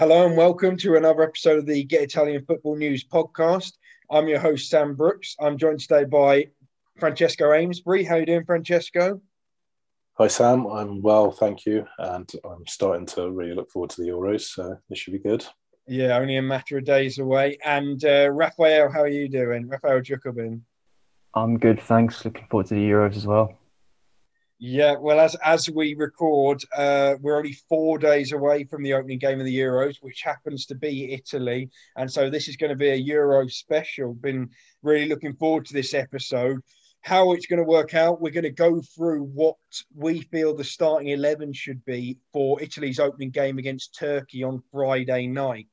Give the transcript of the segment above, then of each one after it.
Hello and welcome to another episode of the Get Italian Football News podcast. I'm your host Sam Brooks. I'm joined today by Francesco Amesbury. How are you doing, Francesco? Hi Sam, I'm well, thank you, and I'm starting to really look forward to the Euros. So this should be good. Yeah, only a matter of days away. And uh, Raphael, how are you doing? Raphael Jacobin. I'm good, thanks. Looking forward to the Euros as well. Yeah, well, as as we record, uh, we're only four days away from the opening game of the Euros, which happens to be Italy, and so this is going to be a Euro special. Been really looking forward to this episode. How it's going to work out, we're going to go through what we feel the starting eleven should be for Italy's opening game against Turkey on Friday night.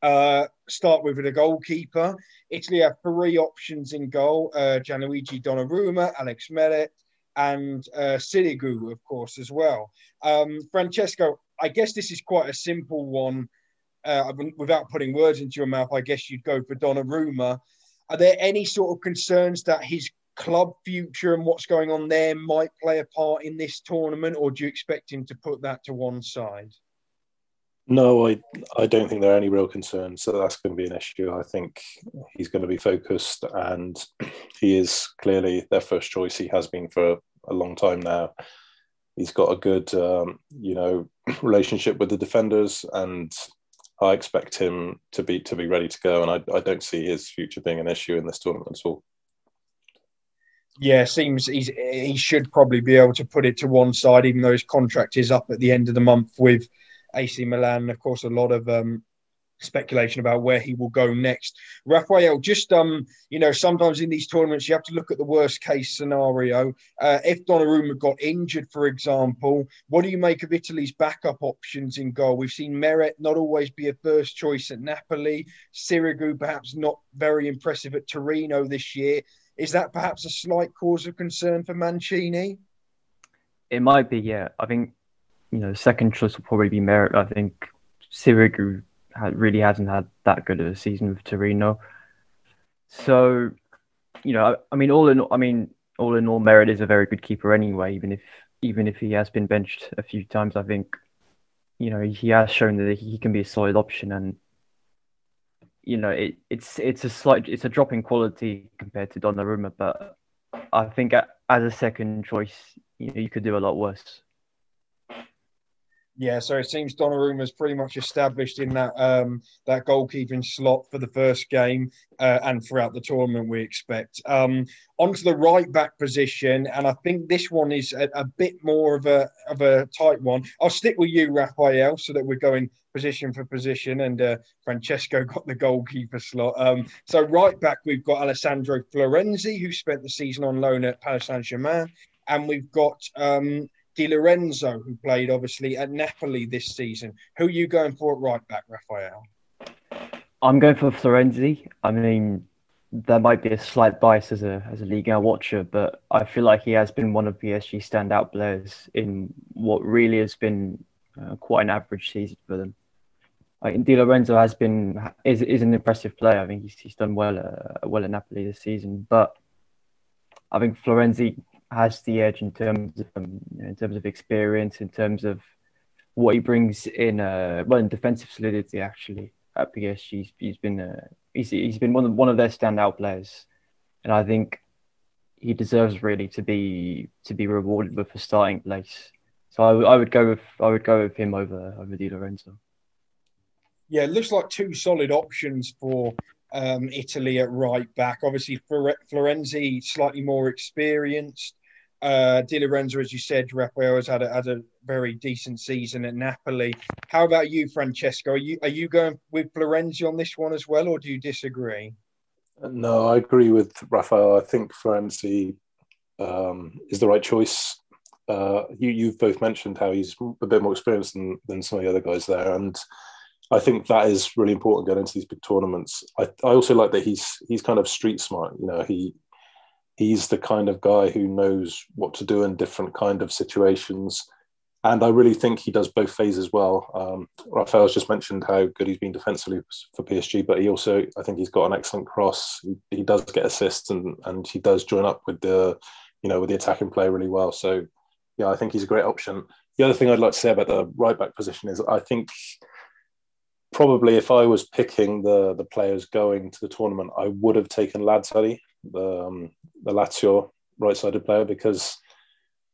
Uh, start with the goalkeeper. Italy have three options in goal: uh, Gianluigi Donnarumma, Alex Meret and uh, of course, as well. Um, Francesco, I guess this is quite a simple one. Uh, without putting words into your mouth, I guess you'd go for Donnarumma. Are there any sort of concerns that his club future and what's going on there might play a part in this tournament, or do you expect him to put that to one side? No, I I don't think there are any real concerns. So that's going to be an issue. I think he's going to be focused, and he is clearly their first choice. He has been for a long time now. He's got a good, um, you know, relationship with the defenders, and I expect him to be to be ready to go. And I, I don't see his future being an issue in this tournament at all. Yeah, seems he's he should probably be able to put it to one side, even though his contract is up at the end of the month with AC Milan. Of course, a lot of um, speculation about where he will go next. Raphael, just um, you know, sometimes in these tournaments you have to look at the worst case scenario. Uh, if Donnarumma got injured, for example, what do you make of Italy's backup options in goal? We've seen Meret not always be a first choice at Napoli. Sirigu perhaps not very impressive at Torino this year. Is that perhaps a slight cause of concern for Mancini? It might be, yeah. I think you know, second choice will probably be Meret. I think Sirigu really hasn't had that good of a season with Torino. So, you know, I, I mean, all in, all, I mean, all in all, Meret is a very good keeper anyway. Even if even if he has been benched a few times, I think, you know, he has shown that he can be a solid option, and you know, it, it's it's a slight it's a drop in quality compared to Donnarumma, but I think as a second choice, you know, you could do a lot worse. Yeah, so it seems Donnarumma's pretty much established in that um, that goalkeeping slot for the first game uh, and throughout the tournament. We expect um, onto the right back position, and I think this one is a, a, bit more of a of a tight one. I'll stick with you, Raphael, so that we're going position for position. And uh, Francesco got the goalkeeper slot. Um, so right back, we've got Alessandro Florenzi, who spent the season on loan at Paris Saint Germain, and we've got um, Di Lorenzo, who played obviously at Napoli this season. Who are you going for at right back, Raphael? I'm going for Florenzi. I mean, there might be a slight bias as a as a Liga watcher, but I feel like he has been one of PSG's standout players in what really has been uh, quite an average season for them. Like Di Lorenzo has been is is an impressive player. I think he's he's done well uh, well at Napoli this season, but I think Florenzi has the edge in terms of um, in terms of experience, in terms of what he brings in uh, well in defensive solidity actually at PSG. He's, he's been uh, he's, he's been one of one of their standout players, and I think he deserves really to be to be rewarded with a starting place. So I, would go with I would go with him over over Di Lorenzo. Yeah, it looks like two solid options for um, Italy at right back. Obviously, Florenzi slightly more experienced. Uh, Di Lorenzo, as you said, Raphael has had a, had a very decent season at Napoli. How about you, Francesco? Are you are you going with Florenzi on this one as well, or do you disagree? No, I agree with Raphael. I think Florenzi um, is the right choice. Uh, you you've both mentioned how he's a bit more experienced than, than some of the other guys there, and I think that is really important going into these big tournaments. I, I also like that he's he's kind of street smart. You know, he he's the kind of guy who knows what to do in different kind of situations. And I really think he does both phases well. Um, Raphael's just mentioned how good he's been defensively for PSG, but he also, I think he's got an excellent cross. He, he does get assists and, and he does join up with the, you know, with the attacking play really well. So, yeah, I think he's a great option. The other thing I'd like to say about the right back position is I think probably if I was picking the the players going to the tournament, I would have taken Lazzari, the um, the Lazio right-sided player, because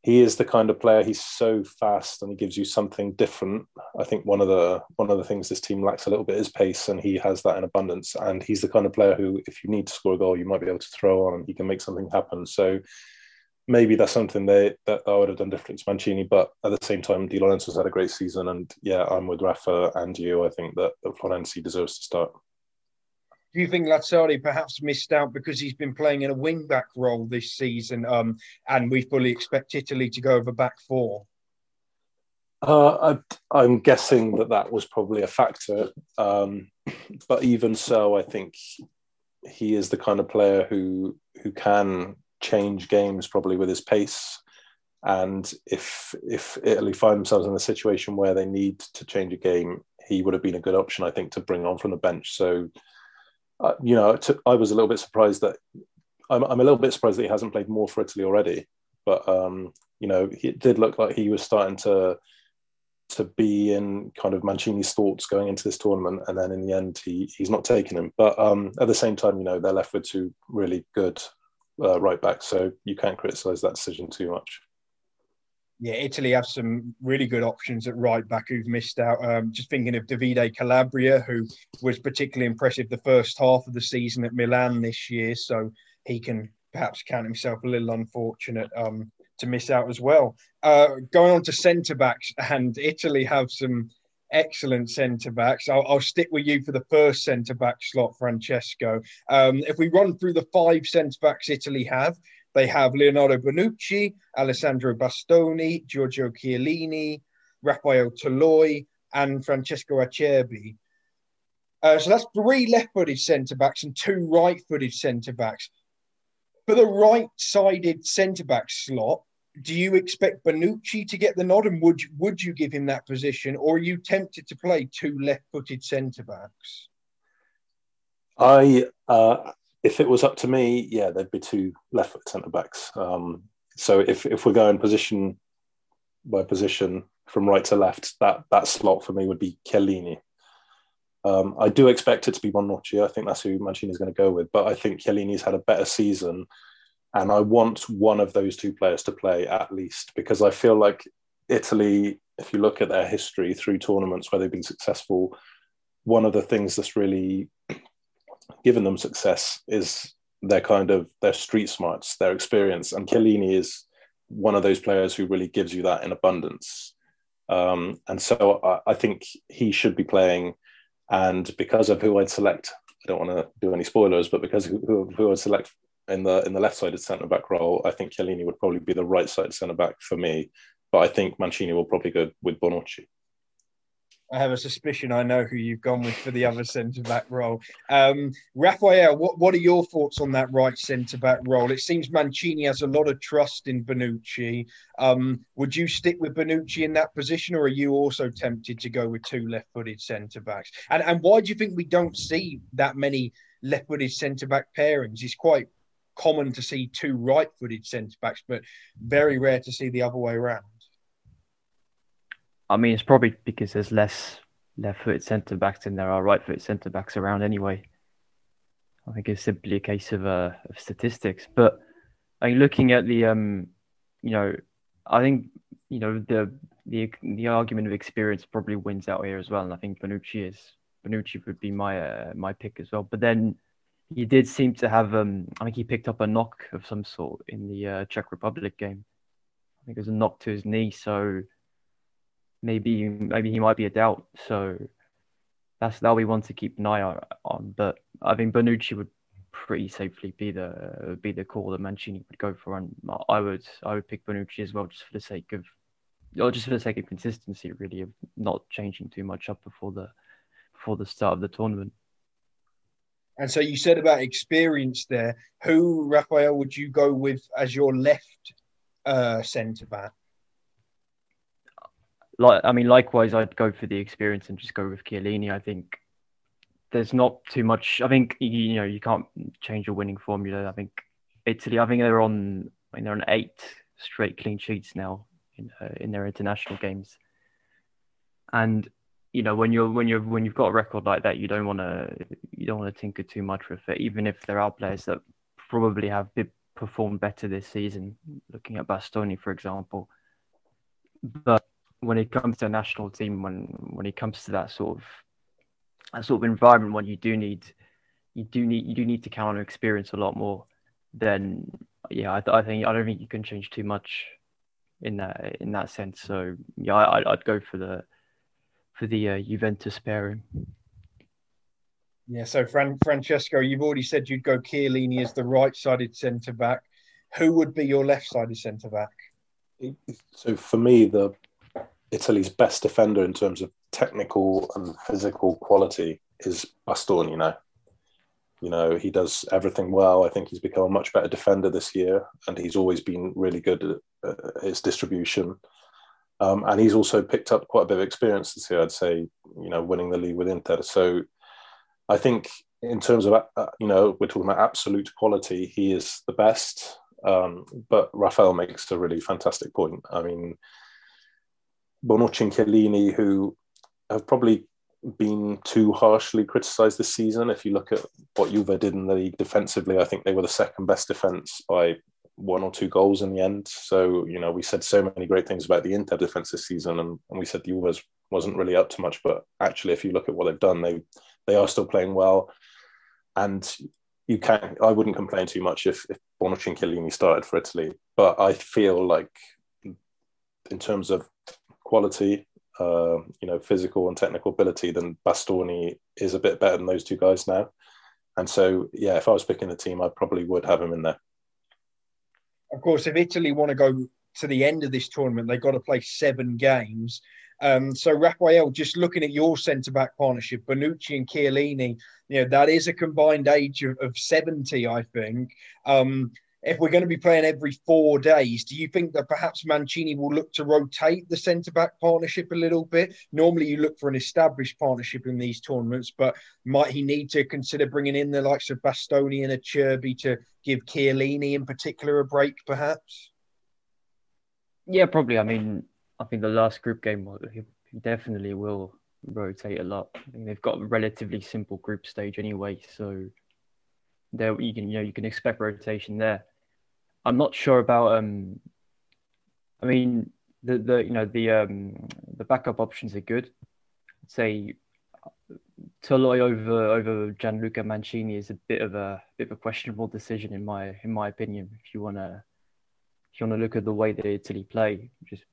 he is the kind of player. He's so fast and he gives you something different. I think one of the one of the things this team lacks a little bit is pace, and he has that in abundance. And he's the kind of player who, if you need to score a goal, you might be able to throw on, and he can make something happen. So maybe that's something they that I would have done different to Mancini. But at the same time, Di Lorenzo's had a great season, and yeah, I'm with Rafa and you. I think that, that Florenzi deserves to start. Do you think Lazzari perhaps missed out because he's been playing in a wing back role this season, um, and we fully expect Italy to go over back four? Uh, I, am guessing that that was probably a factor, um, but even so, I think he is the kind of player who who can change games probably with his pace. And if if Italy find themselves in a situation where they need to change a game, he would have been a good option, I think, to bring on from the bench. So, uh, you know, I was a little bit surprised that I'm, I'm a little bit surprised that he hasn't played more for Italy already. But um, you know, it did look like he was starting to to be in kind of Mancini's thoughts going into this tournament, and then in the end, he he's not taking him. But um, at the same time, you know, they're left with two really good uh, right back, so you can't criticise that decision too much. Yeah, Italy have some really good options at right back who've missed out. Um, just thinking of Davide Calabria, who was particularly impressive the first half of the season at Milan this year, so he can perhaps count himself a little unfortunate um, to miss out as well. Uh, going on to centre backs, and Italy have some excellent centre backs. I'll, I'll, stick with you for the first centre back slot, Francesco. Um, if we run through the five centre backs Italy have, they have Leonardo Bonucci, Alessandro Bastoni, Giorgio Chiellini, Raffaele Toloi, and Francesco Acerbi. Uh, so that's three left-footed centre backs and two right-footed centre backs. For the right-sided centre back slot, do you expect Bonucci to get the nod, and would would you give him that position, or are you tempted to play two left-footed centre backs? I, uh, if it was up to me, yeah, there'd be two left-foot centre backs. Um, so if if we're going position by position from right to left, that that slot for me would be Chiellini. Um, I do expect it to be Bonucci. I think that's who Mancini is going to go with, but I think Chiellini's had a better season and I want one of those two players to play at least because I feel like Italy, if you look at their history through tournaments where they've been successful, one of the things that's really given them success is their kind of their street smarts, their experience. And Chiellini is one of those players who really gives you that in abundance. Um, and so I, I, think he should be playing. And because of who I'd select, I don't want to do any spoilers, but because who, who I'd select in the in the left sided centre back role, I think Chiellini would probably be the right side centre back for me. But I think Mancini will probably go with Bonucci. I have a suspicion I know who you've gone with for the other centre back role. Um, Raphael, what, what are your thoughts on that right centre back role? It seems Mancini has a lot of trust in Bonucci. Um, would you stick with Bonucci in that position, or are you also tempted to go with two left footed centre backs? And, and why do you think we don't see that many left footed centre back pairings? It's quite common to see two right-footed centre backs, but very rare to see the other way around. I mean, it's probably because there's less left-footed centre backs than there are right-footed centre backs around anyway. I think it's simply a case of uh, of statistics. But I mean, looking at the um, you know, I think you know the the the argument of experience probably wins out here as well, and I think Bonucci is Bonucci would be my uh, my pick as well. But then he did seem to have um I think he picked up a knock of some sort in the uh, Czech Republic game. I think it was a knock to his knee, so maybe maybe he might be a doubt. So that's that'll be one to keep an eye on. But I think Bonucci would pretty safely be the be the call that Mancini would go for, and I would I would pick Bonucci as well, just for the sake of, or just for the sake of consistency, really, of not changing too much up before the before the start of the tournament. And so you said about experience there. Who, Raphael, would you go with as your left uh, centre back? Like, I mean, likewise, I'd go for the experience and just go with Chiellini. I think there's not too much. I think you know you can't change a winning formula. I think Italy. I think they're on. I mean, they're on eight straight clean sheets now in uh, in their international games, and you know when you're when you're when you've got a record like that, you don't want to you don't want to tinker too much with it, even if there are players that probably have performed better this season. Looking at Bastoni, for example, but when it comes to a national team, when when it comes to that sort of that sort of environment, when you do need you do need you do need to count on experience a lot more. Then yeah, I, I think I don't think you can change too much in that in that sense. So yeah, I, I'd go for the for the uh, Juventus pairing. Yeah, so Fran- Francesco, you've already said you'd go Chiellini as the right-sided centre back. Who would be your left-sided centre back? So for me, the Italy's best defender in terms of technical and physical quality is Bastoni now. You know, he does everything well. I think he's become a much better defender this year, and he's always been really good at his distribution. Um, and he's also picked up quite a bit of experience this year, I'd say, you know, winning the league with Inter. So I think in terms of, uh, you know, we're talking about absolute quality, he is the best. Um, but Rafael makes a really fantastic point. I mean, Bonucci and Chiellini, who have probably been too harshly criticised this season. If you look at what Juve did in the league defensively, I think they were the second best defence by one or two goals in the end. So, you know, we said so many great things about the Inter defence this season, and, and we said the Juve wasn't really up to much. But actually, if you look at what they've done, they they are still playing well. And you can't, I wouldn't complain too much if, if Bonucci and Chiellini started for Italy. But I feel like, in terms of quality, uh, you know, physical and technical ability, then Bastoni is a bit better than those two guys now. And so, yeah, if I was picking the team, I probably would have him in there. Of course, if Italy want to go to the end of this tournament, they've got to play seven games. Um, so, Raphael, just looking at your centre back partnership, Bonucci and Chiellini, you know, that is a combined age of, of 70, I think. Um, if we're going to be playing every four days, do you think that perhaps Mancini will look to rotate the centre back partnership a little bit? Normally, you look for an established partnership in these tournaments, but might he need to consider bringing in the likes of Bastoni and Acerbi to give Chiellini in particular a break, perhaps? Yeah, probably. I mean, I think the last group game, he definitely will rotate a lot. I think they've got a relatively simple group stage anyway, so there you can you know you can expect rotation there. I'm not sure about. Um, I mean, the the you know the um the backup options are good. I'd say Toloi over over Gianluca Mancini is a bit of a bit of a questionable decision in my in my opinion. If you wanna if you wanna look at the way that Italy play, which is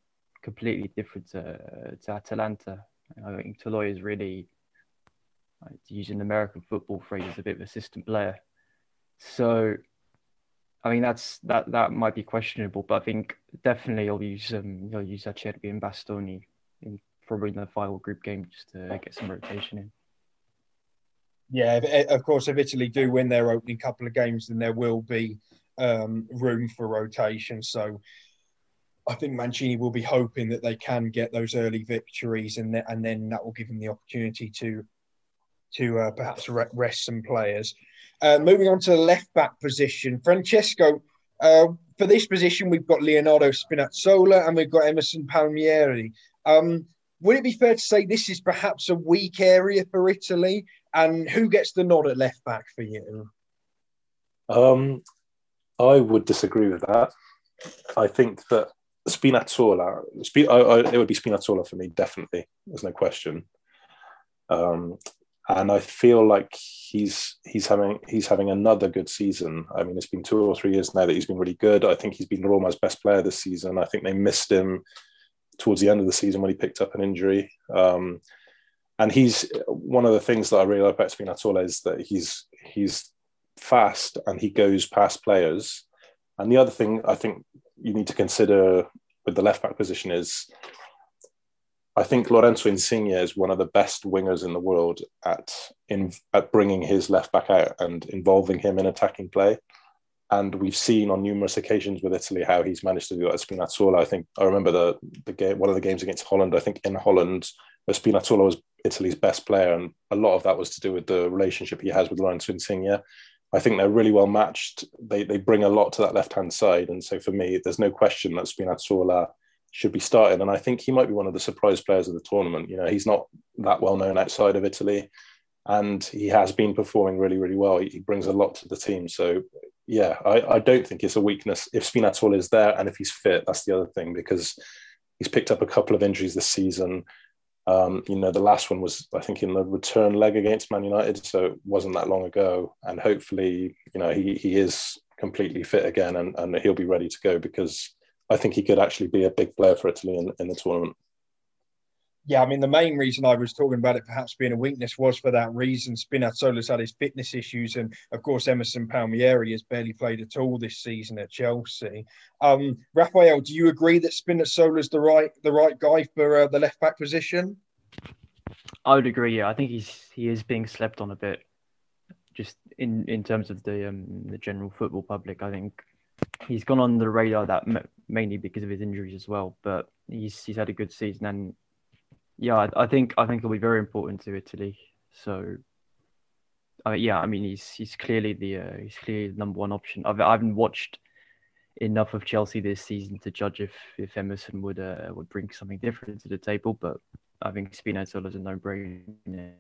completely different to to Atalanta. I think Toloi is really, to use an American football phrase, a bit of a system player. So I mean, that's that that might be questionable, but I think definitely you'll use um you'll use Acerbi and Bastoni in probably in the final group game just to get some rotation in. Yeah, of course, if Italy do win their opening couple of games, then there will be um, room for rotation. So I think Mancini will be hoping that they can get those early victories, and th- and then that will give them the opportunity to to uh, perhaps rest some players. Uh, moving on to the left back position, Francesco. Uh, for this position, we've got Leonardo Spinazzola and we've got Emerson Palmieri. Um, would it be fair to say this is perhaps a weak area for Italy? And who gets the nod at left back for you? Um, I would disagree with that. I think that Spinazzola, I, I, it would be Spinazzola for me, definitely. There's no question. Um, and I feel like he's he's having he's having another good season. I mean, it's been two or three years now that he's been really good. I think he's been Roma's best player this season. I think they missed him towards the end of the season when he picked up an injury. Um, and he's one of the things that I really like about Spinazzola is that he's he's fast and he goes past players. And the other thing I think you need to consider with the left back position is I think Lorenzo Insigne is one of the best wingers in the world at in at bringing his left back out and involving him in attacking play. And we've seen on numerous occasions with Italy how he's managed to do that at Spinazzola. I think I remember the the game one of the games against Holland. I think in Holland, Spinazzola was Italy's best player, and a lot of that was to do with the relationship he has with Lorenzo Insigne. I think they're really well matched. They they bring a lot to that left hand side, and so for me, there's no question that Spinazzola should be starting. And I think he might be one of the surprise players of the tournament. You know, he's not that well known outside of Italy, and he has been performing really, really well. He, brings a lot to the team. So, yeah, I, I don't think it's a weakness. If Spinazzola is there and if he's fit, that's the other thing because he's picked up a couple of injuries this season. Um, you know, the last one was, I think, in the return leg against Man United, so it wasn't that long ago. And hopefully, you know, he he is completely fit again and, and he'll be ready to go because I think he could actually be a big player for Italy in, in the tournament. Yeah, I mean, the main reason I was talking about it perhaps being a weakness was for that reason. Spinazzola's had his fitness issues, and of course, Emerson Palmieri has barely played at all this season at Chelsea. Um, Raphael, do you agree that Spinazzola's the right the right guy for uh, the left back position? I would agree. Yeah, I think he's he is being slept on a bit, just in in terms of the um, the general football public. I think he's gone on the radar that mainly because of his injuries as well. But he's he's had a good season and yeah, I, I think I think he'll be very important to Italy. So, uh, yeah, I mean he's he's clearly the uh, he's clearly the number one option. I've I haven't watched enough of Chelsea this season to judge if if Emerson would uh, would bring something different to the table, but I think Spinazzola is a no-brainer.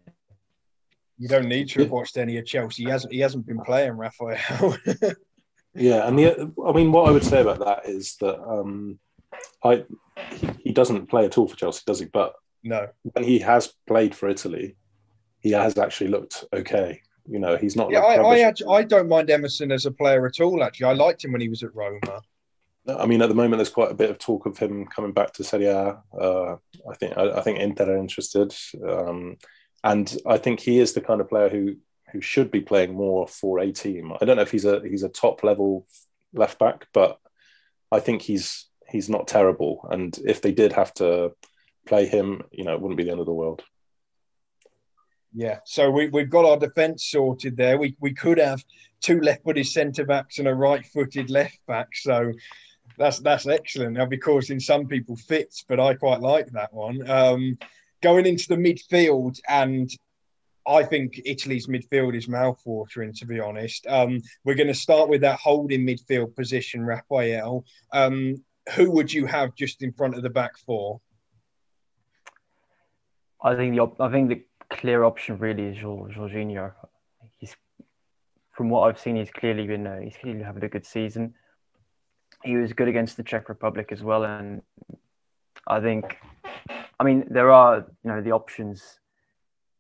You don't need to have watched any of Chelsea. He hasn't he hasn't been playing Raphael. yeah, and the I mean, what I would say about that is that um, I he, he doesn't play at all for Chelsea, does he? But no. When he has played for Italy, he has actually looked okay. You know, he's not. Yeah, like I, I, actually, I don't mind Emerson as a player at all. Actually, I liked him when he was at Roma. I mean, at the moment, there's quite a bit of talk of him coming back to Serie A. Uh, I think I, I, think Inter are interested, um, and I think he is the kind of player who who should be playing more for a team. I don't know if he's a he's a top level left back, but I think he's he's not terrible. And if they did have to play him, you know, it wouldn't be the end of the world. Yeah, so we, we've got our defence sorted there. We, we could have two left footed centre backs and a right footed left back. So that's that's excellent. Now, be causing some people fits, but I quite like that one. Um, going into the midfield, and I think Italy's midfield is mouthwatering, to be honest. Um, we're going to start with that holding midfield position, Raphael. Um, who would you have just in front of the back four? I think the I think the clear option really is Jorginho. He's from what I've seen, he's clearly been uh, he's clearly having a good season. He was good against the Czech Republic as well, and I think, I mean, there are you know the options.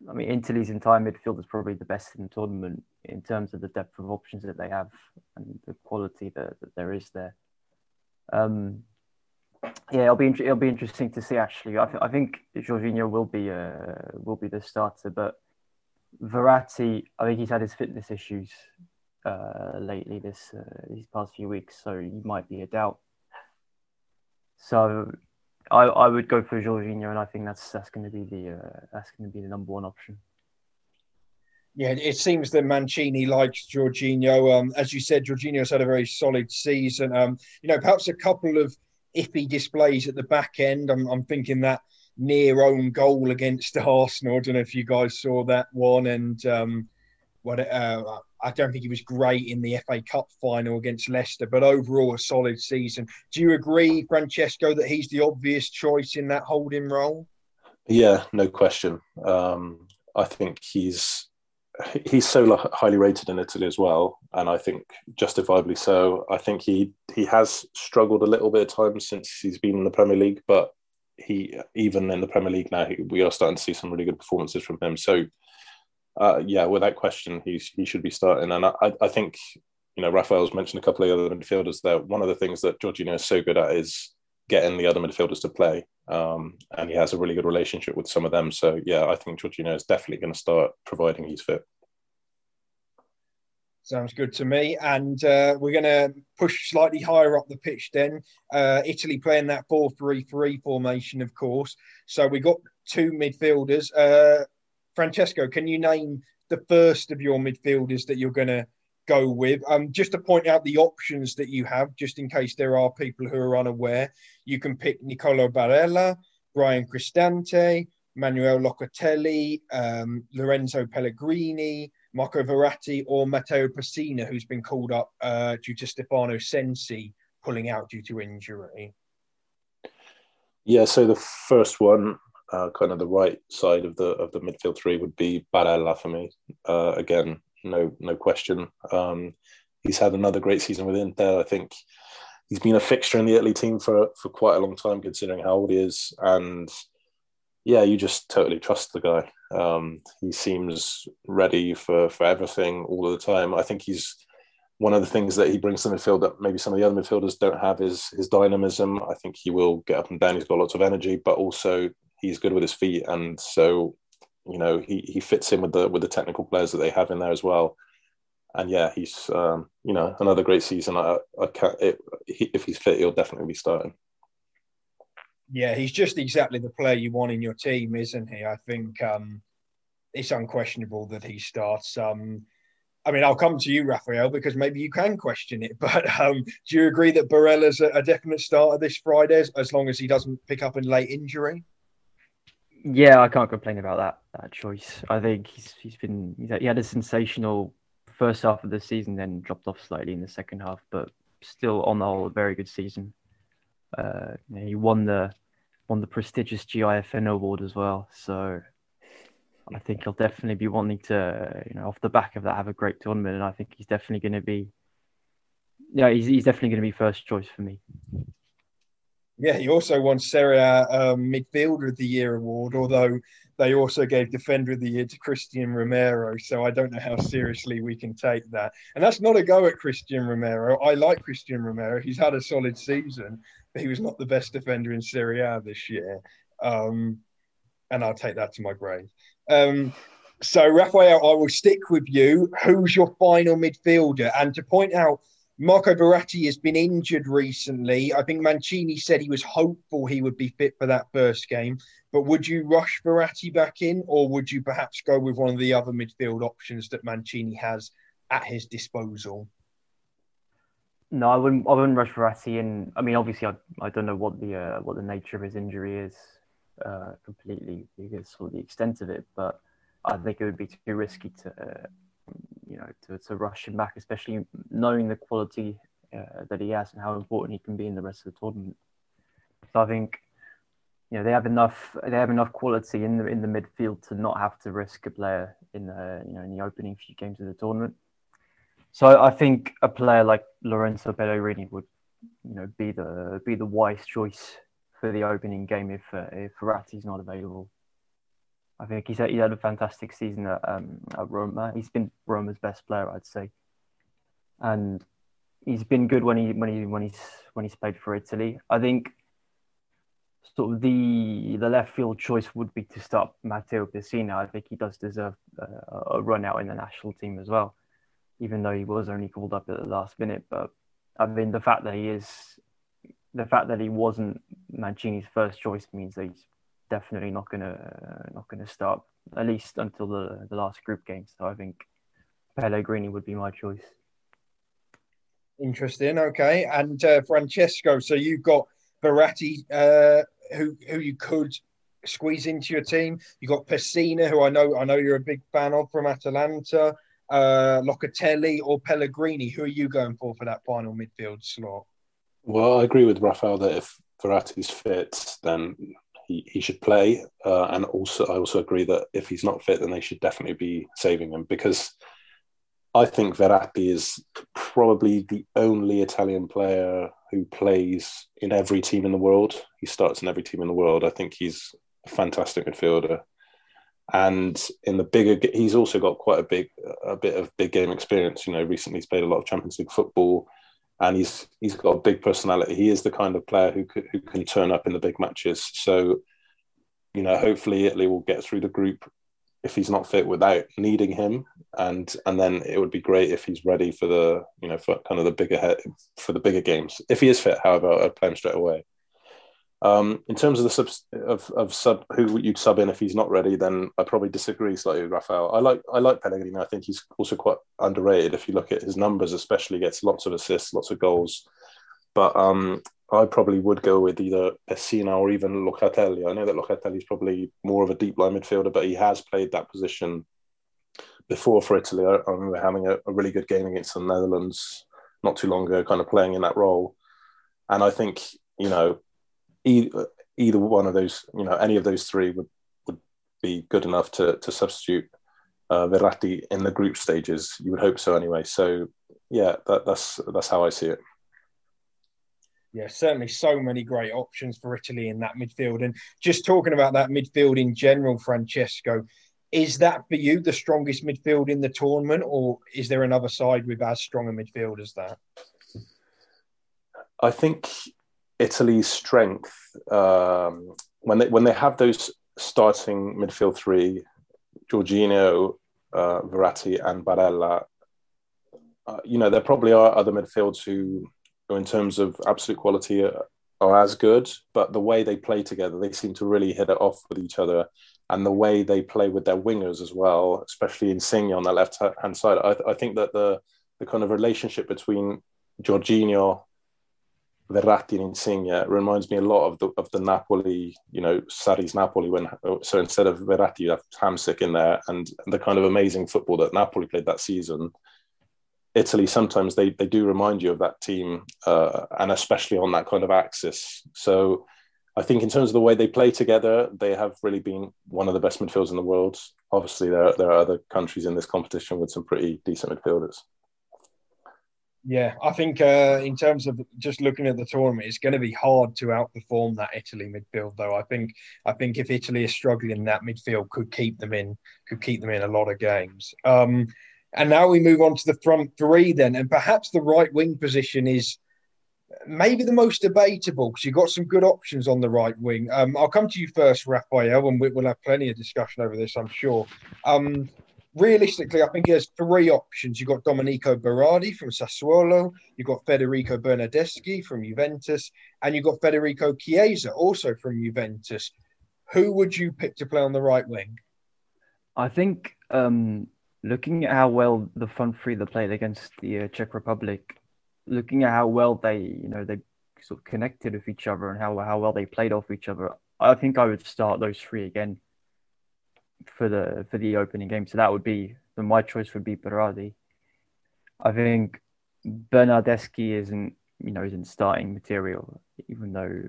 I mean, Italy's entire midfield is probably the best in the tournament in terms of the depth of options that they have and the quality that, that there is there. Um, yeah, it'll be it'll be interesting to see. Actually, I, th- I think Jorginho will be uh, will be the starter, but Verratti, I think he's had his fitness issues uh, lately this uh, these past few weeks, so he might be a doubt. So, I I would go for Jorginho, and I think that's that's going to be the uh, that's going to be the number one option. Yeah, it seems that Mancini likes Jorginho. Um, as you said, Jorginho's had a very solid season. Um, you know, perhaps a couple of iffy displays at the back end. I'm, I'm thinking that near own goal against Arsenal. I don't know if you guys saw that one. And um, what uh, I don't think he was great in the FA Cup final against Leicester, but overall a solid season. Do you agree, Francesco, that he's the obvious choice in that holding role? Yeah, no question. Um, I think he's he's so highly rated in Italy as well, and I think justifiably so. I think he he has struggled a little bit of time since he's been in the Premier League, but he even in the Premier League now, we are starting to see some really good performances from him. So, uh, yeah, without question, he's he should be starting. And I, I think you know Raphael's mentioned a couple of other midfielders there. One of the things that Jorginho is so good at is getting the other midfielders to play. Um, and he has a really good relationship with some of them. So yeah, I think Jorginho is definitely going to start providing he's fit. Sounds good to me. And uh, we're going to push slightly higher up the pitch then. Uh, Italy playing that 4 3 3 formation, of course. So we got two midfielders. Uh, Francesco, can you name the first of your midfielders that you're going to go with? Um, just to point out the options that you have, just in case there are people who are unaware, you can pick Nicolo Barella, Bryan Cristante, Manuel Locatelli, um, Lorenzo Pellegrini. Marco Verratti or Matteo Pessina, who's been called up uh, due to Stefano Sensi pulling out due to injury? Yeah, so the first one, uh, kind of the right side of the of the midfield three, would be Barella for me. Uh, again, no no question. Um, he's had another great season with Inter. I think he's been a fixture in the Italy team for for quite a long time, considering how old he is. And yeah, you just totally trust the guy. Um, he seems ready for for everything all of the time. I think he's one of the things that he brings to the midfield that maybe some of the other midfielders don't have is his dynamism. I think he will get up and down. He's got lots of energy, but also he's good with his feet, and so you know he he fits in with the with the technical players that they have in there as well and yeah, he's um, you know another great season. I, I can't it, he, if he's fit, he'll definitely be starting. Yeah, he's just exactly the player you want in your team, isn't he? I think um, it's unquestionable that he starts. Um, I mean, I'll come to you, Raphael, because maybe you can question it. But um, do you agree that Barella's a, a definite starter this Friday, as long as he doesn't pick up a late injury? Yeah, I can't complain about that that choice. I think he's he's been he had a sensational first half of the season, then dropped off slightly in the second half, but still on the whole a very good season. Uh, he won the won the prestigious GIFN award as well, so I think he'll definitely be wanting to, you know, off the back of that, have a great tournament, and I think he's definitely going to be, yeah, he's, he's definitely going to be first choice for me. Yeah, he also won Serie A um, Midfielder of the Year award, although they also gave Defender of the Year to Christian Romero. So I don't know how seriously we can take that. And that's not a go at Christian Romero. I like Christian Romero. He's had a solid season, but he was not the best defender in Serie A this year. Um, and I'll take that to my grave. Um, so, Raphael, I will stick with you. Who's your final midfielder? And to point out, Marco Verratti has been injured recently. I think Mancini said he was hopeful he would be fit for that first game. But would you rush Verratti back in, or would you perhaps go with one of the other midfield options that Mancini has at his disposal? No, I wouldn't. I wouldn't rush Verratti in. I mean, obviously, I, I don't know what the uh, what the nature of his injury is uh, completely, because of the extent of it. But I think it would be too risky to uh, you know, to, to rush him back, especially knowing the quality uh, that he has and how important he can be in the rest of the tournament. So I think, you know, they have enough they have enough quality in the in the midfield to not have to risk a player in the you know in the opening few games of the tournament. So I think a player like Lorenzo Pellegrini would, you know, be the be the wise choice for the opening game if uh, if Verratti's not available. I think he's he had a fantastic season at, um, at Roma. He's been Roma's best player, I'd say, and he's been good when he when he when he's when he's played for Italy. I think sort of the the left field choice would be to start Matteo Pessina. I think he does deserve a, a run out in the national team as well, even though he was only called up at the last minute. But I mean, the fact that he is the fact that he wasn't Mancini's first choice means that he's definitely not gonna uh, not gonna start at least until the the last group game. So I think Pellegrini would be my choice. Interesting. Okay, and uh, Francesco. So you've got Verratti, uh, who who you could squeeze into your team. You've got Pessina, who I know I know you're a big fan of from Atalanta. Uh, Locatelli or Pellegrini. Who are you going for for that final midfield slot? Well, I agree with Rafael that if Verratti's fit, then he, he should play. Uh, and also, I also agree that if he's not fit, then they should definitely be saving him because I think Verratti is probably the only Italian player who plays in every team in the world. He starts in every team in the world. I think he's a fantastic midfielder. And in the bigger, he's also got quite a big, a bit of big game experience. You know, recently he's played a lot of Champions League football and he's he's got a big personality. He is the kind of player who could, who can turn up in the big matches. So, you know, hopefully Italy will get through the group if he's not fit without needing him, and and then it would be great if he's ready for the you know for kind of the bigger head for the bigger games. If he is fit, however, I'd play him straight away. Um, in terms of the sub of, of sub who you'd sub in if he's not ready, then I probably disagree slightly with Rafael. I like I like Pellegrini. I think he's also quite underrated. If you look at his numbers, especially gets lots of assists, lots of goals. But um, I probably would go with either Pessina or even Locatelli. I know that Locatelli is probably more of a deep line midfielder, but he has played that position before for Italy. I, I remember having a, a really good game against the Netherlands not too long ago, kind of playing in that role. And I think you know either one of those, you know, any of those three would would be good enough to to substitute uh, Verratti in the group stages. You would hope so anyway. So yeah, that, that's that's how I see it. Yeah, certainly so many great options for Italy in that midfield. And just talking about that midfield in general, Francesco, is that for you the strongest midfield in the tournament, or is there another side with as strong a midfield as that? I think Italy's strength um, when they when they have those starting midfield three, Jorginho, uh, Verratti, and Barella. Uh, you know, there probably are other midfields who, who in terms of absolute quality, are, are as good, but the way they play together, they seem to really hit it off with each other and the way they play with their wingers as well, especially Insigne on the left hand side. I, I, think that the the kind of relationship between Jorginho, Verratti, and Insigne reminds me a lot of the of the Napoli, you know, Sarri's Napoli. When so instead of Verratti, you have Hamsik in there, and the kind of amazing football that Napoli played that season. Italy sometimes they they do remind you of that team, uh, and especially on that kind of axis. So I think in terms of the way they play together, they have really been one of the best midfielders in the world. Obviously, there there are other countries in this competition with some pretty decent midfielders. Yeah, I think uh, in terms of just looking at the tournament, it's going to be hard to outperform that Italy midfield. Though I think I think if Italy is struggling, that midfield could keep them in could keep them in a lot of games. Um, and now we move on to the front three then, and perhaps the right wing position is maybe the most debatable because you've got some good options on the right wing. Um, I'll come to you first, Raphael, and we, will have plenty of discussion over this, I'm sure. Um, realistically, I think there's three options. You've got Domenico Berardi from Sassuolo, you've got Federico Bernardeschi from Juventus, and you've got Federico Chiesa, also from Juventus. Who would you pick to play on the right wing? I think um, looking at how well the front three that played against the uh, Czech Republic looking at how well they, you know, they sort of connected with each other and how how well they played off each other, I think I would start those three again for the for the opening game. So that would be my choice would be Berardi. I think Bernardeschi isn't you know isn't starting material, even though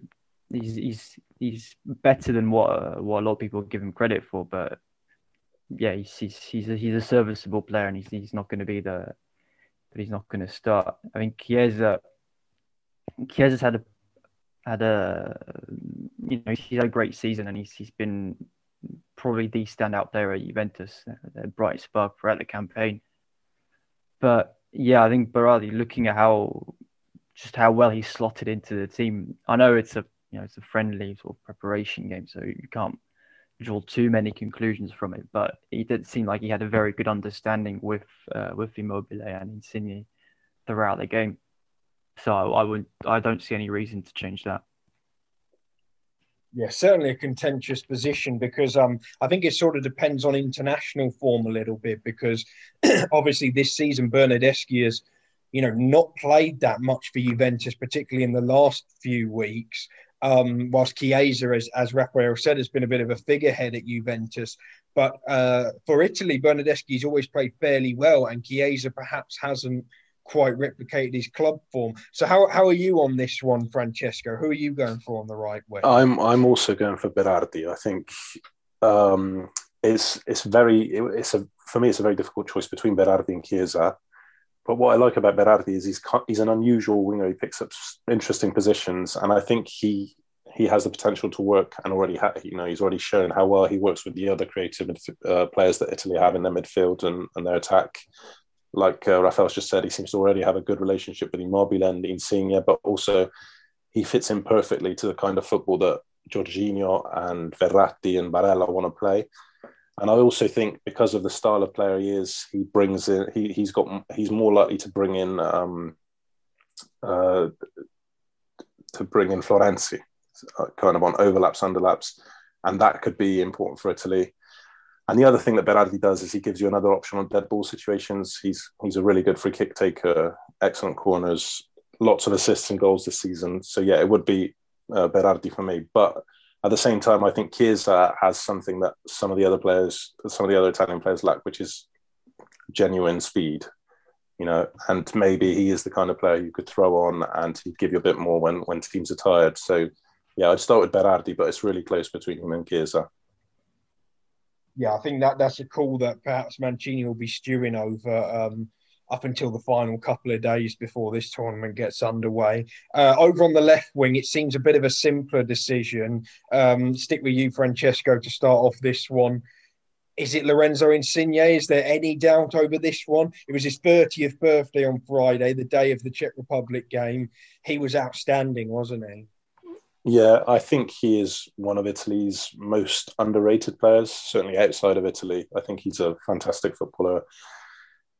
he's he's he's better than what uh, what a lot of people give him credit for. But yeah, he's he's he's a, he's a serviceable player, and he's he's not going to be the but he's not going to start. I think Chiesa, Chiesa's had a had a you know he's had a great season and he's he's been probably the standout player at Juventus, a bright spark throughout the campaign. But yeah, I think Berardi, looking at how just how well he slotted into the team. I know it's a you know it's a friendly sort of preparation game, so you can't draw too many conclusions from it, but he did seem like he had a very good understanding with uh, with Immobile and Insigne throughout the game. So I would I don't see any reason to change that. Yeah, certainly a contentious position because um, I think it sort of depends on international form a little bit because obviously this season Bernardeschi has, you know, not played that much for Juventus, particularly in the last few weeks. Um, whilst Chiesa, as, as Raphael said, has been a bit of a figurehead at Juventus. But uh, for Italy, Bernardeschi's always played fairly well, and Chiesa perhaps hasn't quite replicated his club form. So how, how are you on this one, Francesco? Who are you going for on the right way? I'm I'm also going for Berardi. I think um, it's it's very it's a for me it's a very difficult choice between Berardi and Chiesa. But what I like about Berardi is he's he's an unusual winger. He picks up interesting positions, and I think he he has the potential to work and already ha- you know he's already shown how well he works with the other creative uh, players that Italy have in their midfield and, and their attack. Like uh, Rafael's just said, he seems to already have a good relationship with Immobile and Insigne, but also he fits in perfectly to the kind of football that Jorginho and Verratti and Barella want to play. And I also think because of the style of player he is, he brings in he he's got he's more likely to bring in um, uh, to bring in Florenzi, uh, kind of on overlaps, underlaps, and that could be important for Italy. And the other thing that Berardi does is he gives you another option on dead ball situations. He's he's a really good free kick taker, excellent corners, lots of assists and goals this season. So yeah, it would be uh, Berardi for me. But at the same time, I think Chiesa has something that some of the other players, some of the other Italian players lack, which is genuine speed. You know, and maybe he is the kind of player you could throw on and he'd give you a bit more when when teams are tired. So yeah, I'd start with Berardi, but it's really close between him and Chiesa. Yeah, I think that that's a call that perhaps Mancini will be stewing over um, up until the final couple of days before this tournament gets underway. Uh, over on the left wing, it seems a bit of a simpler decision. Um, stick with you, Francesco, to start off this one. Is it Lorenzo Insigne? Is there any doubt over this one? It was his 30th birthday on Friday, the day of the Czech Republic game. He was outstanding, wasn't he? Yeah, I think he is one of Italy's most underrated players, certainly outside of Italy. I think he's a fantastic footballer.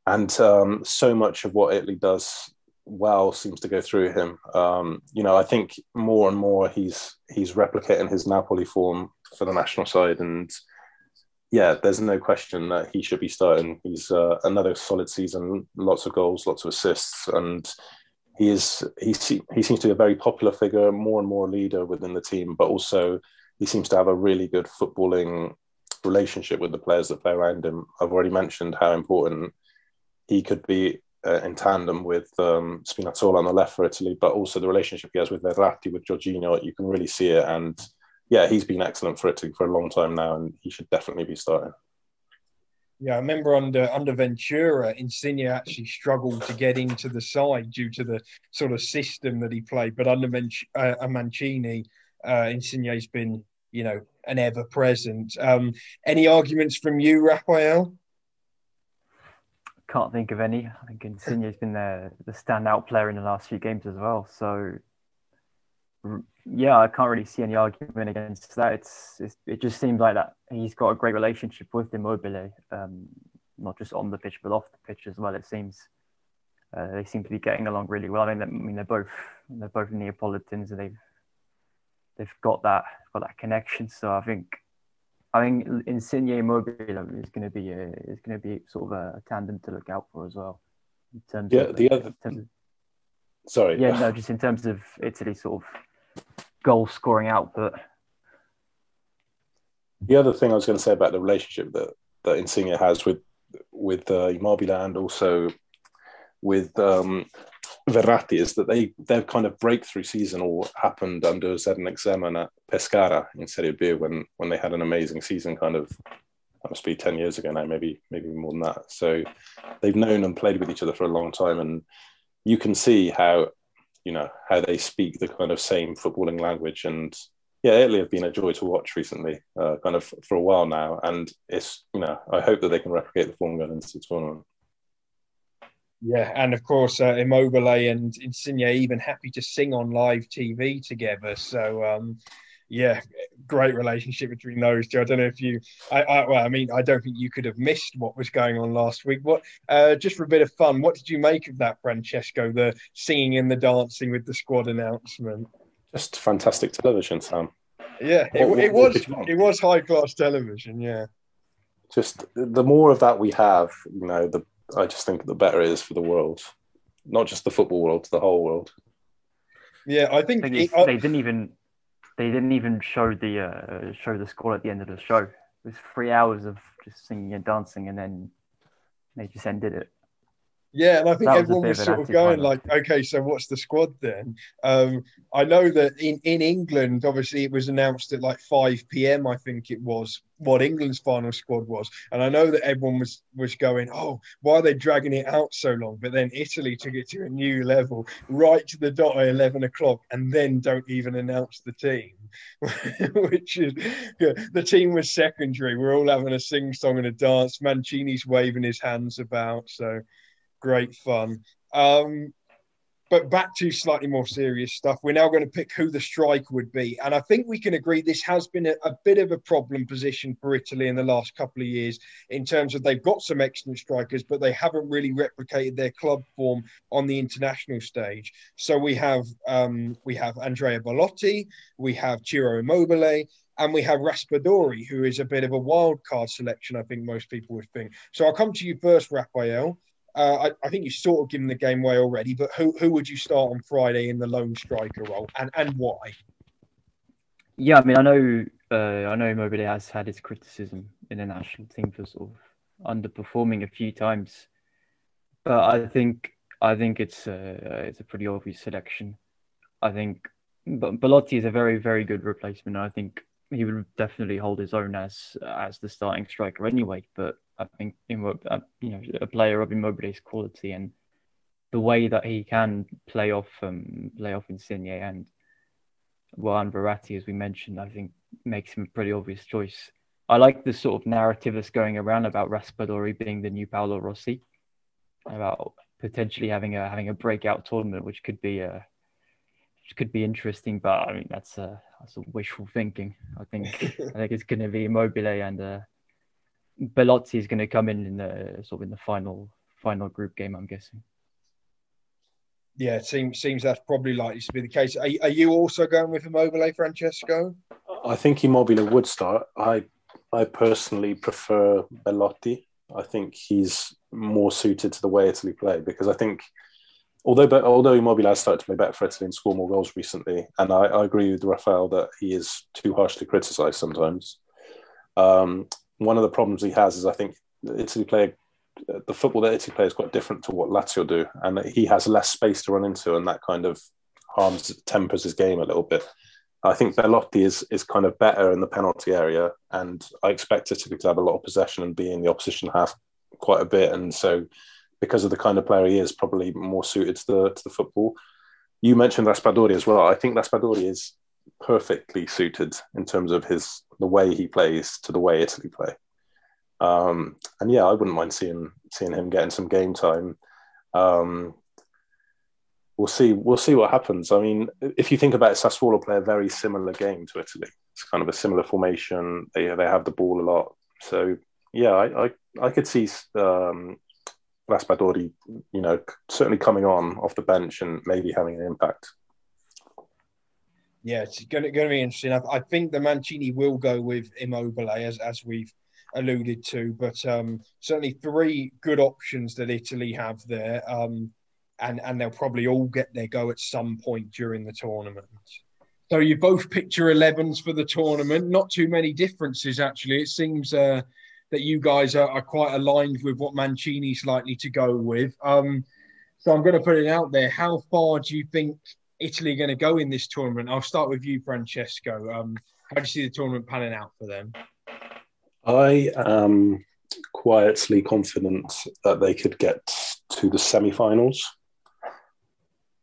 And um, so much of what Italy does well seems to go through him. Um, you know, I think more and more he's he's replicating his Napoli form for the national side, and yeah, there's no question that he should be starting. He's uh, another solid season, lots of goals, lots of assists, and he is he he seems to be a very popular figure, more and more leader within the team, but also he seems to have a really good footballing relationship with the players that play around him. I've already mentioned how important he could be uh, in tandem with um, Spinazzola on the left for Italy, but also the relationship he has with Verratti, with Jorginho, you can really see it and yeah, he's been excellent for it for a long time now, and he should definitely be starting. Yeah, I remember under under Ventura, Insigne actually struggled to get into the side due to the sort of system that he played. But under uh, Mancini, uh, Insigne's been, you know, an ever present. Um, any arguments from you, Raphael? Can't think of any. I think Insigne's been the the standout player in the last few games as well. So yeah, I can't really see any argument against that. It's, it's, it just seems like that he's got a great relationship with Immobile, um, not just on the pitch but off the pitch as well. It seems uh, they seem to be getting along really well. I mean, I mean they're both they're both Neapolitans and they've they've got that got that connection. So I think I think Insigne Immobile is going to be a, is going to be sort of a, tandem to look out for as well. In terms yeah, of, the other. Of, sorry. Yeah, no, just in terms of Italy, sort of goal scoring output. The other thing I was going to say about the relationship that that Insigne has with with uh, Immobile and also with um, Verratti is that they their kind of breakthrough season all happened under Zdenek Zeman at Pescara in Serie B when when they had an amazing season kind of that must be 10 years ago now maybe maybe more than that so they've known and played with each other for a long time and you can see how you know how they speak the kind of same footballing language. And yeah italy have been a joy to watch recently uh, kind of for a while now. And it's you know i hope that they can replicate the form going into the tournament. Yeah, and of course, uh, Immobile and Insigne even happy to sing on live TV together. So, um, yeah, great relationship between those two. I don't know if you, I, I, well, I mean, I don't think you could have missed what was going on last week. What, uh, just for a bit of fun, what did you make of that, Francesco? The singing and the dancing with the squad announcement. Just fantastic television, Sam. Yeah, it, what, it was. It was high class television. Yeah. Just the more of that we have, you know, the I just think the better it is for the world, not just the football world, the whole world. Yeah, I think it, they didn't even they didn't even show the uh, show the score at the end of the show. It was three hours of just singing and dancing, and then they just ended it. Yeah, and I think everyone was, was sort of going like, okay, so what's the squad then? Um, I know that in, in England, obviously, it was announced at like 5 p.m. I think it was what England's final squad was, and I know that everyone was was going, oh, why are they dragging it out so long? But then Italy took it to a new level, right to the dot at 11 o'clock, and then don't even announce the team. which is yeah, the team was secondary. We're all having a sing song and a dance. Mancini's waving his hands about. So great fun. Um, but back to slightly more serious stuff. We're now going to pick who the striker would be. And I think we can agree this has been a, a, bit of a problem position for Italy in the last couple of years in terms of they've got some excellent strikers, but they haven't really replicated their club form on the international stage. So we have um, we have Andrea Belotti, we have Ciro Immobile, and we have Raspadori, who is a bit of a wild card selection, I think most people would think. So I'll come to you first, Raphael. Uh, I, I, think you sort of given the game away already, but who who would you start on Friday in the lone striker role, and and why? Yeah, I mean, I know uh, I know Immobile has had his criticism in the national team for sort of underperforming a few times, but I think I think it's a, it's a pretty obvious selection. I think but Belotti is a very, very good replacement. I think he would definitely hold his own as as the starting striker anyway. But I think uh, you know a player of Immobile's quality and the way that he can play off um, play off Insigne and Juan Verratti, as we mentioned, I think makes him a pretty obvious choice. I like the sort of narrative that's going around about Raspadori being the new Paolo Rossi, about potentially having a having a breakout tournament, which could be a which could be interesting. But I mean, that's a that's a wishful thinking. I think I think it's going to be Immobile and uh, Belotti is going to come in in the sort of in the final final group game. I'm guessing. Yeah, it seems seems that's probably likely to be the case. Are, are you also going with Immobile, Francesco? I think Immobile would start. I I personally prefer Belotti. I think he's more suited to the way Italy play because I think although but although Immobile has started to play better for Italy and score more goals recently, and I, I agree with Rafael that he is too harshly criticised sometimes. Um, one of the problems he has is I think Italy play the football that Italy play is quite different to what Lazio do, and he has less space to run into, and that kind of harms tempers his game a little bit. I think Belotti is is kind of better in the penalty area, and I expect Italy to have a lot of possession and be in the opposition half quite a bit, and so because of the kind of player he is, probably more suited to the to the football. You mentioned Raspadori as well. I think Raspadori is perfectly suited in terms of his the way he plays to the way Italy play. Um, and yeah, I wouldn't mind seeing seeing him getting some game time. Um, we'll see. We'll see what happens. I mean, if you think about it, Sassuolo play a very similar game to Italy. It's kind of a similar formation. They they have the ball a lot. So yeah, I I, I could see um, Raspadori, you know, certainly coming on off the bench and maybe having an impact. Yeah, it's going to, going to be interesting. I, I think the Mancini will go with Immobile as as we've alluded to, but um, certainly three good options that Italy have there, um, and and they'll probably all get their go at some point during the tournament. So you both picked your 11s for the tournament. Not too many differences actually. It seems uh, that you guys are, are, quite aligned with what Mancini's likely to go with. Um, so I'm going to put it out there. How far do you think Italy going to go in this tournament? I'll start with you, Francesco. Um, how do you see the tournament panning out for them? I am quietly confident that they could get to the semi-finals.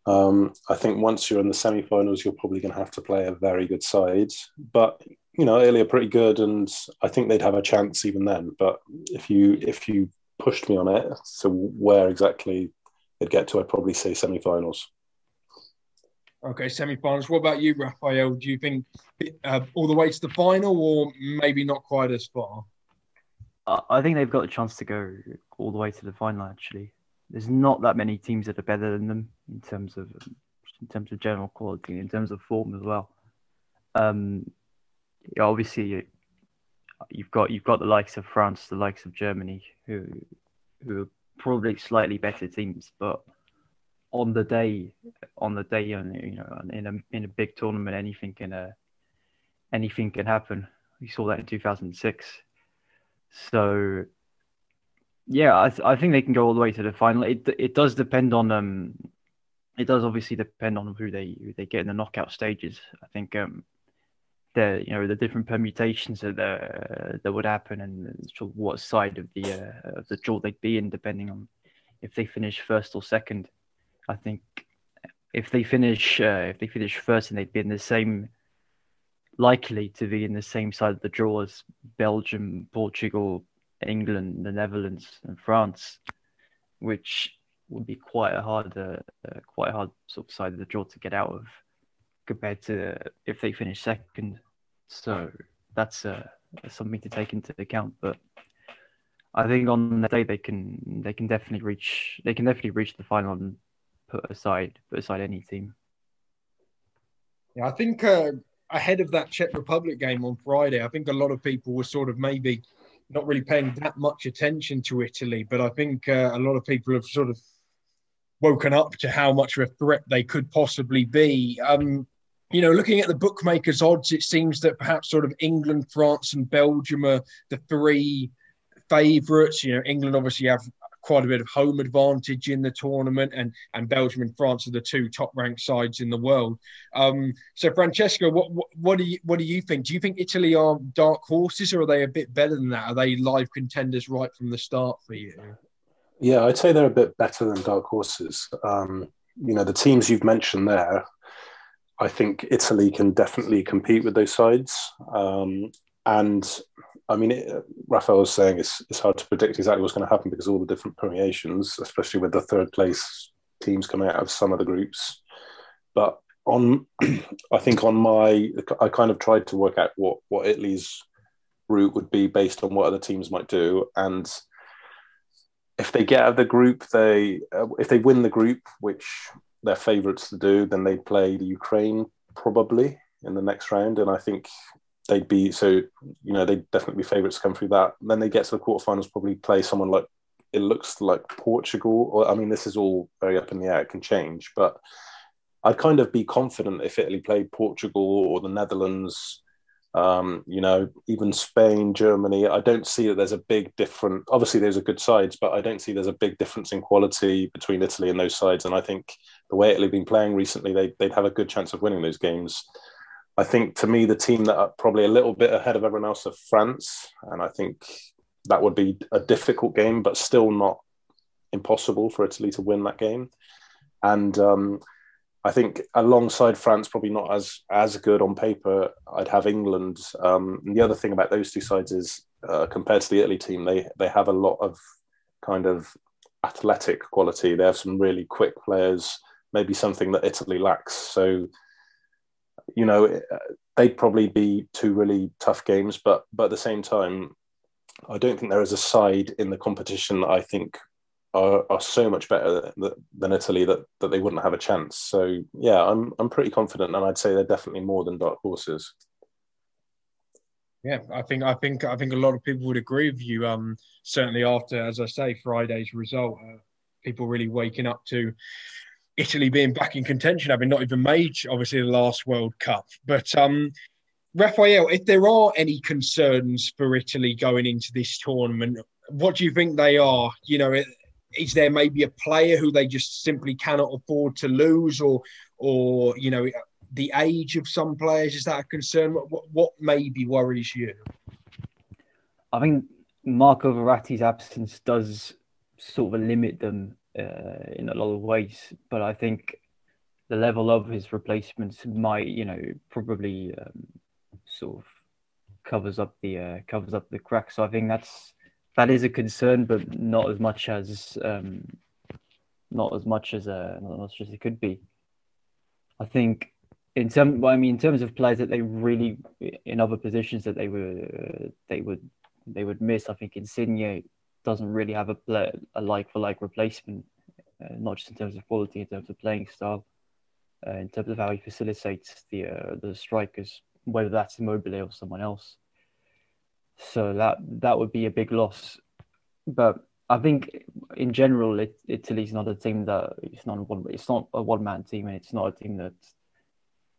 Um, I think once you're in the semi-finals, you're probably going to have to play a very good side. But you know, Italy are pretty good, and I think they'd have a chance even then. But if you if you pushed me on it, so where exactly they'd get to, I'd probably say semi-finals. Okay, semi-finals. What about you, Raphael? Do you think uh, all the way to the final, or maybe not quite as far? I think they've got a chance to go all the way to the final. Actually, there's not that many teams that are better than them in terms of in terms of general quality, in terms of form as well. Um, obviously, you've got you've got the likes of France, the likes of Germany, who who are probably slightly better teams, but on the day, on the day, you know, in a in a big tournament, anything can uh, anything can happen. We saw that in 2006. So, yeah, I, th- I think they can go all the way to the final. It it does depend on um, it does obviously depend on who they who they get in the knockout stages. I think um, the you know the different permutations that uh, that would happen and what side of the uh, of the draw they'd be in, depending on if they finish first or second. I think if they finish uh, if they finish first and they'd be in the same likely to be in the same side of the draw as Belgium, Portugal, England, the Netherlands, and France, which would be quite a hard uh, uh, quite a hard sort of side of the draw to get out of compared to if they finish second. So that's uh, something to take into account. But I think on the day they can they can definitely reach they can definitely reach the final and put aside put aside any team. Yeah, I think uh, ahead of that Czech Republic game on Friday, I think a lot of people were sort of maybe not really paying that much attention to Italy, but I think uh, a lot of people have sort of woken up to how much of a threat they could possibly be. Um, you know, looking at the bookmakers' odds, it seems that perhaps sort of England, France, and Belgium are the three favourites. You know, England obviously have quite a bit of home advantage in the tournament, and and Belgium and France are the two top ranked sides in the world. Um, so, Francesco, what, what, what do you what do you think? Do you think Italy are dark horses, or are they a bit better than that? Are they live contenders right from the start for you? Yeah, I'd say they're a bit better than dark horses. Um, you know, the teams you've mentioned there, I think Italy can definitely compete with those sides. Um, and I mean, it, Raphael was saying it's, it's hard to predict exactly what's going to happen because all the different permeations, especially with the third place teams coming out of some of the groups. But on, I think on my, I kind of tried to work out what what Italy's route would be based on what other teams might do, and if they get out of the group, they uh, if they win the group, which they're favourites to do, then they play the Ukraine probably in the next round, and I think they'd be so you know they'd definitely be favourites to come through that. And then they get to the quarterfinals, probably play someone like it looks like Portugal. Or I mean, this is all very up in the air; it can change, but I'd kind of be confident if Italy played Portugal or the Netherlands um, you know, even Spain, Germany, I don't see that there's a big difference. Obviously, those are good sides, but I don't see there's a big difference in quality between Italy and those sides. And I think the way Italy have been playing recently, they, they'd have a good chance of winning those games. I think to me, the team that are probably a little bit ahead of everyone else are France. And I think that would be a difficult game, but still not impossible for Italy to win that game. And um, I think alongside France, probably not as as good on paper. I'd have England. Um, and the other thing about those two sides is, uh, compared to the Italy team, they they have a lot of kind of athletic quality. They have some really quick players, maybe something that Italy lacks. So, you know, they'd probably be two really tough games. But but at the same time, I don't think there is a side in the competition that I think are, are so much better than Italy that, that they wouldn't have a chance. So yeah, I'm I'm pretty confident, and I'd say they're definitely more than dark horses. Yeah, I think I think I think a lot of people would agree with you. Um, certainly after, as I say, Friday's result, uh, people really waking up to Italy being back in contention, having not even made obviously the last World Cup. But um, Raphael, if there are any concerns for Italy going into this tournament, what do you think they are? You know, is there maybe a player who they just simply cannot afford to lose, or or you know the age of some players is that a concern? What, what maybe worries you? I think Marco Verratti's absence does sort of limit them uh, in a lot of ways, but I think the level of his replacements might, you know, probably um, sort of covers up the uh, covers up the cracks. So I think that's that is a concern, but not as much as um, not as much as uh, not as much as it could be. I think in well, I mean, in terms of players that they really in other positions that they were they would they would miss. I think Insigne doesn't really have a a like for like replacement, uh, not just in terms of quality, in terms of playing style, uh, in terms of how he facilitates the uh, the strikers, whether that's Immobile or someone else. So that that would be a big loss. But I think in general, it, Italy's not a team that it's not one. It's not a one man team, and it's not a team that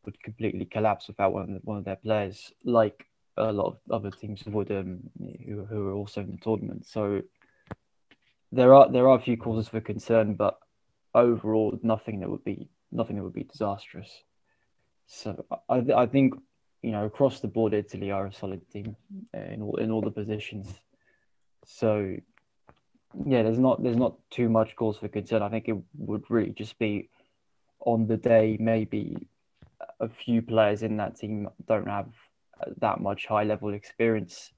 would completely collapse without one of, one of their players, like a lot of other teams would, um, who who are also in the tournament. So there are there are a few causes for concern, but overall, nothing that would be nothing that would be disastrous. So I I think you know, across the board, Italy are a solid team in all in all the positions. So, yeah, there's not there's not too much cause for concern. I think it would really just be on the day maybe a few players in that team don't have that much high level experience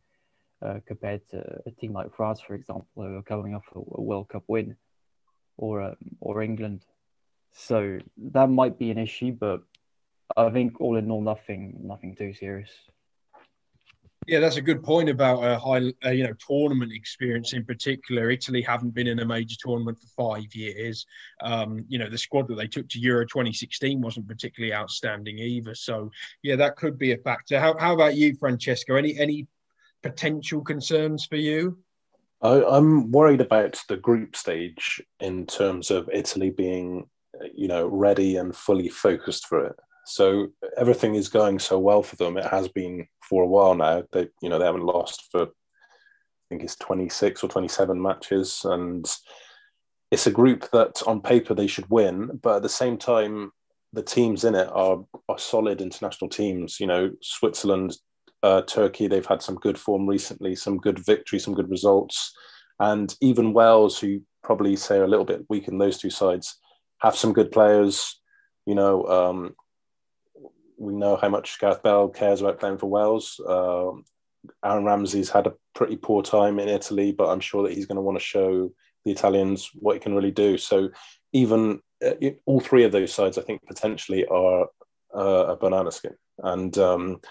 compared to a team like France, for example, who are coming off a, a World Cup win, or um, or England. So that might be an issue, but I think all in all, nothing, nothing too serious. Yeah, that's a good point about a high, uh, you know, tournament experience in particular. Italy haven't been in a major tournament for five years. Um, you know, the squad that they took to Euro 2016 wasn't particularly outstanding either. So, yeah, that could be a factor. How, how about you, Francesco? Any any potential concerns for you? I, I'm worried about the group stage in terms of Italy being, you know, ready and fully focused for it. So everything is going so well for them. It has been for a while now. They, you know, they haven't lost for I think it's 26 or 27 matches, and it's a group that on paper they should win, but at the same time, the teams in it are are solid international teams. You know, Switzerland, uh, Turkey, they've had some good form recently, some good victory, some good results, and even Wales, who probably say are a little bit weak in those two sides, have some good players. You know, um, we know how much Gareth Bale cares about playing for Wales. Uh, Aaron Ramsey's had a pretty poor time in Italy, but I'm sure that he's going to want to show the Italians what he can really do. So even uh, all three of those sides, I think, potentially are uh, a banana skin. And um,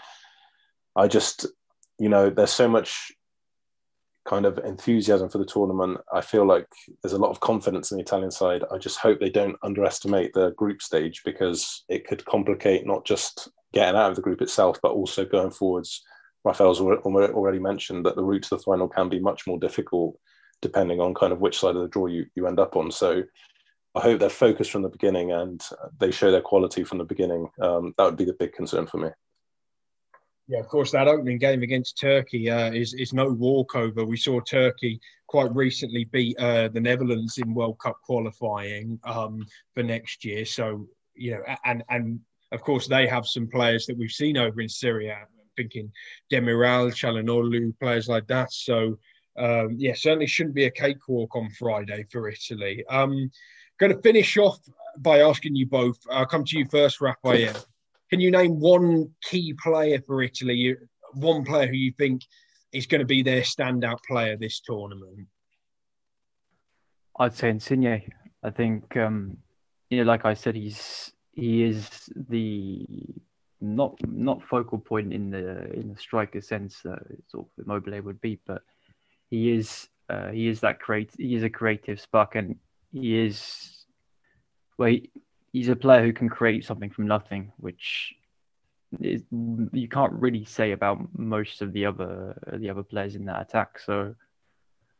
I just, you know, there's so much kind of enthusiasm for the tournament. I feel like there's a lot of confidence in the Italian side. I just hope they don't underestimate the group stage because it could complicate not just getting out of the group itself, but also going forwards. Rafael's already mentioned that the route to the final can be much more difficult depending on kind of which side of the draw you, you end up on. So I hope they're focused from the beginning and they show their quality from the beginning. Um, that would be the big concern for me. Yeah, of course, that opening game against Turkey uh, is is no walkover. We saw Turkey quite recently beat uh, the Netherlands in World Cup qualifying um, for next year. So you know, and and of course they have some players that we've seen over in Serie A. Thinking Demiral, Calhanoglu, players like that. So um, yeah, certainly shouldn't be a cakewalk on Friday for Italy. Um, going to finish off by asking you both. I'll come to you first, Raphael. Can you name one key player for Italy? One player who you think is going to be their standout player this tournament? I'd say Insigne. I think, um, you know, like I said, he's he is the not not focal point in the in the striker sense that sort of Immobile would be, but he is uh, he is that create he is a creative spark and he is well he's a player who can create something from nothing, which is, you can't really say about most of the other the other players in that attack. So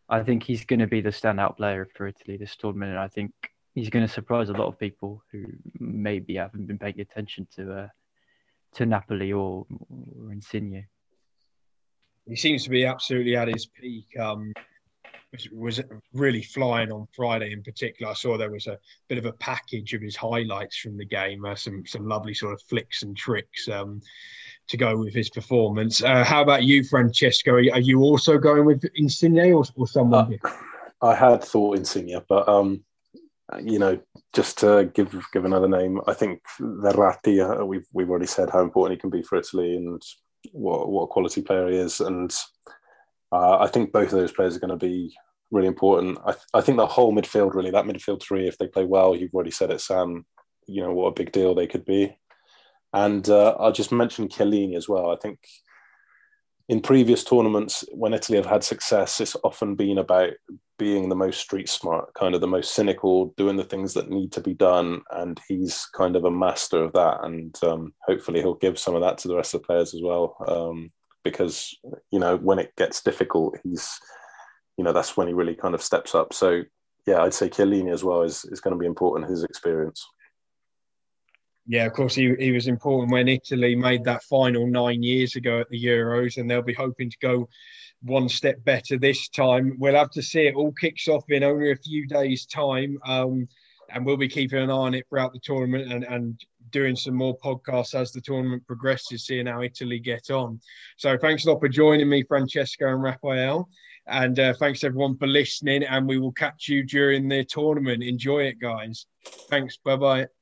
I think he's going to be the standout player for Italy this tournament, and I think he's going to surprise a lot of people who maybe haven't been paying attention to uh, to Napoli or, or Insigne. He seems to be absolutely at his peak. Um, was really flying on Friday in particular. I saw there was a bit of a package of his highlights from the game, uh, some some lovely sort of flicks and tricks um, to go with his performance. Uh, how about you, Francesco? Are, are, you also going with Insigne or, or someone? Uh, I had thought Insigne, but um, you know, just to give give another name, I think Verratti. Uh, we've we've already said how important he can be for Italy and what what a quality player he is, and uh, I think both of those players are going to be really important. I, th- I think the whole midfield, really, that midfield three, if they play well, you've already said it, Sam, you know, what a big deal they could be. And uh, I'll just mention Chiellini as well. I think in previous tournaments, when Italy have had success, it's often been about being the most street smart, kind of the most cynical, doing the things that need to be done. And he's kind of a master of that. And um, hopefully he'll give some of that to the rest of the players as well. Um, because you know when it gets difficult, he's you know that's when he really kind of steps up. So yeah, I'd say Chiellini as well is is going to be important. His experience. Yeah, of course, he, he was important when Italy made that final nine years ago at the Euros, and they'll be hoping to go one step better this time. We'll have to see. It all kicks off in only a few days' time, um, and we'll be keeping an eye on it throughout the tournament and, and doing some more podcasts as the tournament progresses, seeing how Italy get on. So thanks a lot for joining me, Francesco and Raphael. And uh, thanks everyone for listening. And we will catch you during the tournament. Enjoy it, guys. Thanks. Bye bye.